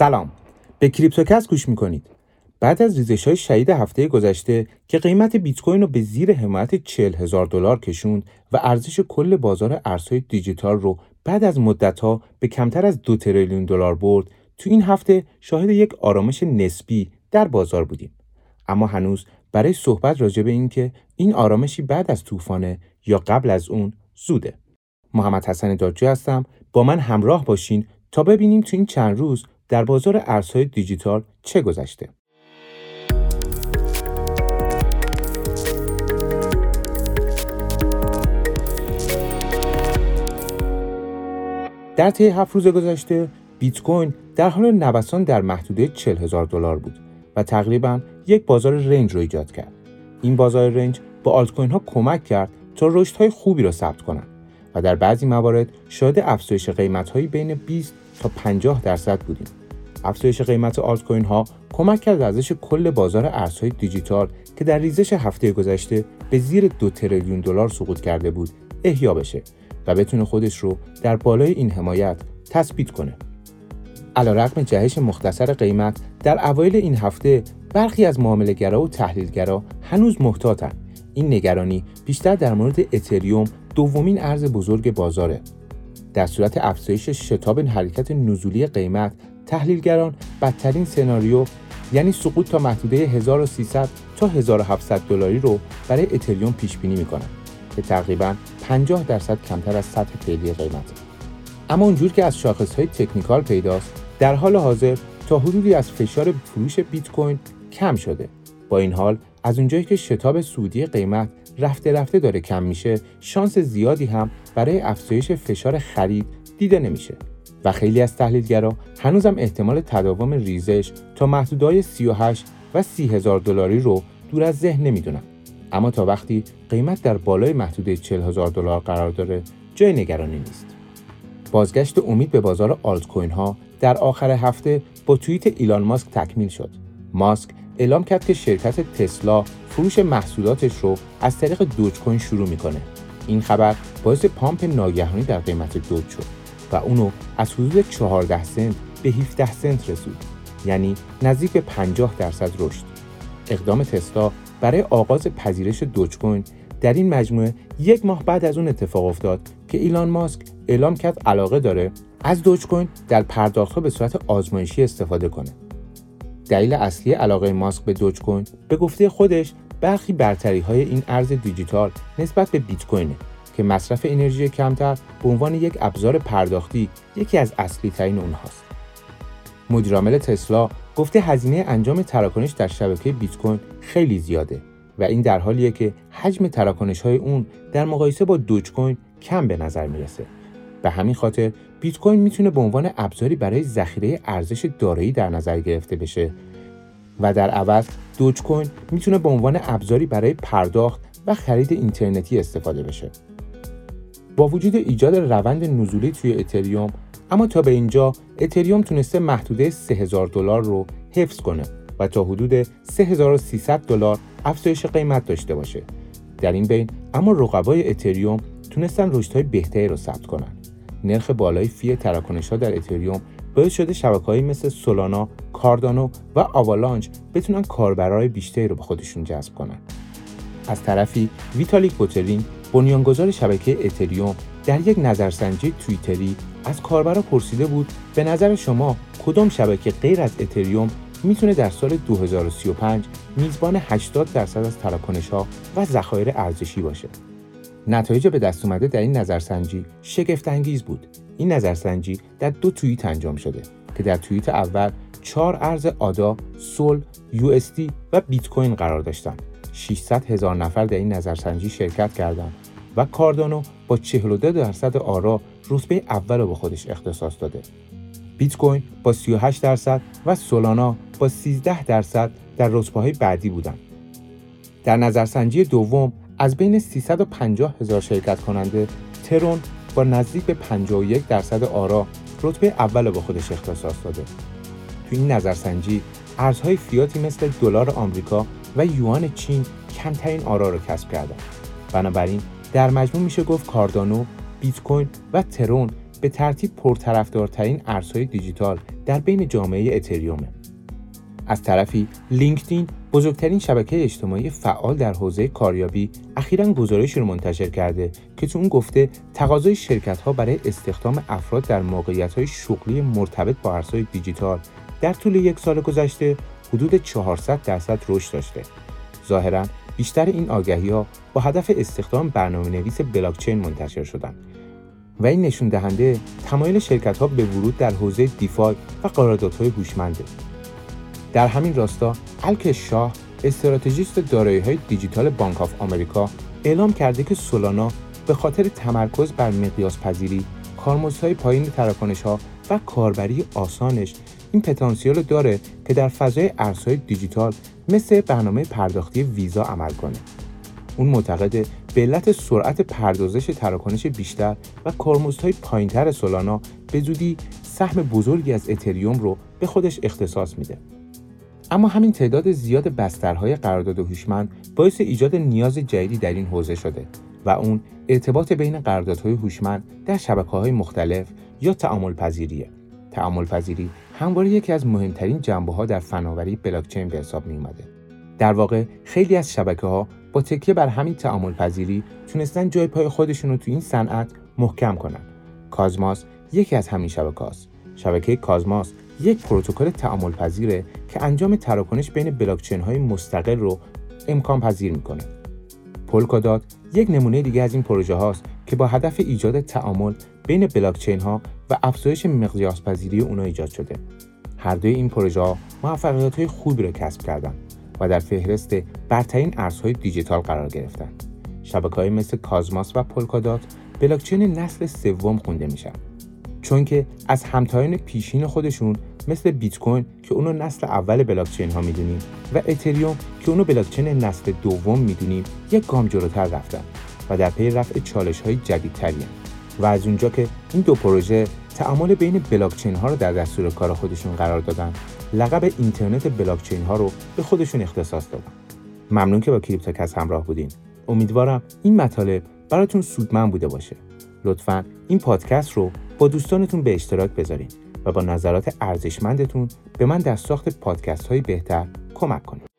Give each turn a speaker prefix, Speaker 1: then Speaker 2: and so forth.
Speaker 1: سلام. به کریپتوکس گوش می‌کنید. بعد از ریزش های شدید هفته گذشته که قیمت بیت کوین رو به زیر حمایت 40 هزار دلار کشوند و ارزش کل بازار ارزهای دیجیتال رو بعد از مدت ها به کمتر از دو تریلیون دلار برد تو این هفته شاهد یک آرامش نسبی در بازار بودیم. اما هنوز برای صحبت راجع به اینکه این آرامشی بعد از طوفانه یا قبل از اون زوده. محمد حسن دادجو هستم. با من همراه باشین تا ببینیم تو این چند روز در بازار ارزهای دیجیتال چه گذشته در طی هفت روز گذشته بیت کوین در حال نوسان در محدوده 40 هزار دلار بود و تقریبا یک بازار رنج رو ایجاد کرد. این بازار رنج با آلت کوین ها کمک کرد تا رشد های خوبی را ثبت کنند و در بعضی موارد شاهد افزایش قیمت های بین 20 تا 50 درصد بودیم. افزایش قیمت آلت کوین ها کمک کرد ارزش کل بازار ارزهای دیجیتال که در ریزش هفته گذشته به زیر دو تریلیون دلار سقوط کرده بود احیا بشه و بتونه خودش رو در بالای این حمایت تثبیت کنه. علیرغم جهش مختصر قیمت در اوایل این هفته برخی از معاملهگرا و تحلیلگرا هنوز محتاطن این نگرانی بیشتر در مورد اتریوم دومین ارز بزرگ بازاره در صورت افزایش شتاب حرکت نزولی قیمت تحلیلگران بدترین سناریو یعنی سقوط تا محدوده 1300 تا 1700 دلاری رو برای اتریوم پیش بینی می‌کنن که تقریبا 50 درصد کمتر از سطح فعلی قیمته. اما اونجور که از شاخص های تکنیکال پیداست در حال حاضر تا حدودی از فشار فروش بیت کوین کم شده. با این حال از اونجایی که شتاب سودی قیمت رفته رفته داره کم میشه شانس زیادی هم برای افزایش فشار خرید دیده نمیشه. و خیلی از تحلیلگرا هنوزم احتمال تداوم ریزش تا محدودهای 38 و 30 هزار دلاری رو دور از ذهن نمی‌دونن اما تا وقتی قیمت در بالای محدوده 40 هزار دلار قرار داره جای نگرانی نیست بازگشت امید به بازار آلت کوین ها در آخر هفته با توییت ایلان ماسک تکمیل شد. ماسک اعلام کرد که شرکت تسلا فروش محصولاتش رو از طریق دوج کوین شروع می‌کنه. این خبر باعث پامپ ناگهانی در قیمت دوج شد و اونو از حدود 14 سنت به 17 سنت رسود. یعنی نزدیک به 50 درصد رشد. اقدام تسلا برای آغاز پذیرش دوج کوین در این مجموعه یک ماه بعد از اون اتفاق افتاد که ایلان ماسک اعلام کرد علاقه داره از دوج کوین در پرداختها به صورت آزمایشی استفاده کنه. دلیل اصلی علاقه ماسک به دوج کوین به گفته خودش برخی برتری های این ارز دیجیتال نسبت به بیت کوینه که مصرف انرژی کمتر به عنوان یک ابزار پرداختی یکی از اصلی ترین اونهاست. مدیرعامل تسلا گفته هزینه انجام تراکنش در شبکه بیت کوین خیلی زیاده و این در حالیه که حجم تراکنش های اون در مقایسه با دوج کوین کم به نظر می‌رسه. به همین خاطر بیت کوین می‌تونه به عنوان ابزاری برای ذخیره ارزش دارایی در نظر گرفته بشه و در عوض دوج کوین می‌تونه به عنوان ابزاری برای پرداخت و خرید اینترنتی استفاده بشه. با وجود ایجاد روند نزولی توی اتریوم اما تا به اینجا اتریوم تونسته محدوده 3000 دلار رو حفظ کنه و تا حدود 3300 دلار افزایش قیمت داشته باشه. در این بین اما رقبای اتریوم تونستن رشدهای بهتری رو ثبت کنن. نرخ بالای فی تراکنش ها در اتریوم باعث شده شبکه‌هایی مثل سولانا، کاردانو و آوالانج بتونن کاربرای بیشتری رو به خودشون جذب کنن. از طرفی ویتالیک بوترین بنیانگذار شبکه اتریوم در یک نظرسنجی توییتری از کاربرا پرسیده بود به نظر شما کدام شبکه غیر از اتریوم می‌تونه در سال 2035 میزبان 80 درصد از تراکنش ها و ذخایر ارزشی باشه نتایج به دست اومده در این نظرسنجی شگفت انگیز بود این نظرسنجی در دو توییت انجام شده که در توییت اول چهار ارز آدا، سول، یو و بیت کوین قرار داشتند. 600 هزار نفر در این نظرسنجی شرکت کردند و کاردانو با 42 درصد آرا رتبه اول رو به خودش اختصاص داده. بیت کوین با 38 درصد و سولانا با 13 درصد در رتبه بعدی بودند. در نظرسنجی دوم از بین 350 هزار شرکت کننده ترون با نزدیک به 51 درصد آرا رتبه اول با خودش اختصاص داده. تو این نظرسنجی ارزهای فیاتی مثل دلار آمریکا و یوان چین کمترین آرا را کسب کردند. بنابراین در مجموع میشه گفت کاردانو، بیت کوین و ترون به ترتیب پرطرفدارترین ارزهای دیجیتال در بین جامعه اتریومه. از طرفی لینکدین بزرگترین شبکه اجتماعی فعال در حوزه کاریابی اخیرا گزارشی رو منتشر کرده که تو اون گفته تقاضای شرکت ها برای استخدام افراد در موقعیت های شغلی مرتبط با ارزهای دیجیتال در طول یک سال گذشته حدود 400 درصد رشد داشته. ظاهرا بیشتر این آگهی ها با هدف استخدام برنامه نویس بلاکچین منتشر شدند و این نشون دهنده تمایل شرکت ها به ورود در حوزه دیفای و قراردادهای هوشمنده. در همین راستا الک شاه استراتژیست دارایی های دیجیتال بانک آف آمریکا اعلام کرده که سولانا به خاطر تمرکز بر مقیاس پذیری، کارمزدهای پایین تراکنش ها و کاربری آسانش این پتانسیل داره که در فضای ارزهای دیجیتال مثل برنامه پرداختی ویزا عمل کنه. اون معتقده به علت سرعت پردازش تراکنش بیشتر و کارمزدهای پایینتر سولانا به زودی سهم بزرگی از اتریوم رو به خودش اختصاص میده. اما همین تعداد زیاد بسترهای قرارداد هوشمند باعث ایجاد نیاز جدیدی در این حوزه شده و اون ارتباط بین قراردادهای هوشمند در شبکه های مختلف یا تعامل پذیریه. تعامل پذیری همواره یکی از مهمترین جنبه ها در فناوری بلاکچین به حساب می اومده. در واقع خیلی از شبکه ها با تکیه بر همین تعامل پذیری تونستن جای پای خودشون رو تو این صنعت محکم کنن. کازماس یکی از همین شبکه هاست. شبکه کازماس یک پروتکل تعامل پذیره که انجام تراکنش بین بلاکچین های مستقل رو امکان پذیر می‌کنه. پولکادات یک نمونه دیگه از این پروژه هاست که با هدف ایجاد تعامل بین بلاکچین ها و افزایش مقیاس پذیری اونا ایجاد شده. هر دوی این پروژه ها موفقیت های خوبی را کسب کردند و در فهرست برترین ارزهای دیجیتال قرار گرفتند. شبکه های مثل کازماس و پولکادات بلاکچین نسل سوم خونده میشن چون که از همتایان پیشین خودشون مثل بیت کوین که اونو نسل اول بلاکچین ها می‌دونیم و اتریوم که اونو بلاکچین نسل دوم می‌دونیم یک گام جلوتر رفتن و در پی رفع چالش های جدیدتری و از اونجا که این دو پروژه تعامل بین بلاکچین ها رو در دستور کار خودشون قرار دادن لقب اینترنت بلاکچین ها رو به خودشون اختصاص دادن. ممنون که با کریپتوکست همراه بودین. امیدوارم این مطالب براتون سودمند بوده باشه. لطفا این پادکست رو با دوستانتون به اشتراک بذارین و با نظرات ارزشمندتون به من در ساخت پادکست های بهتر کمک کنید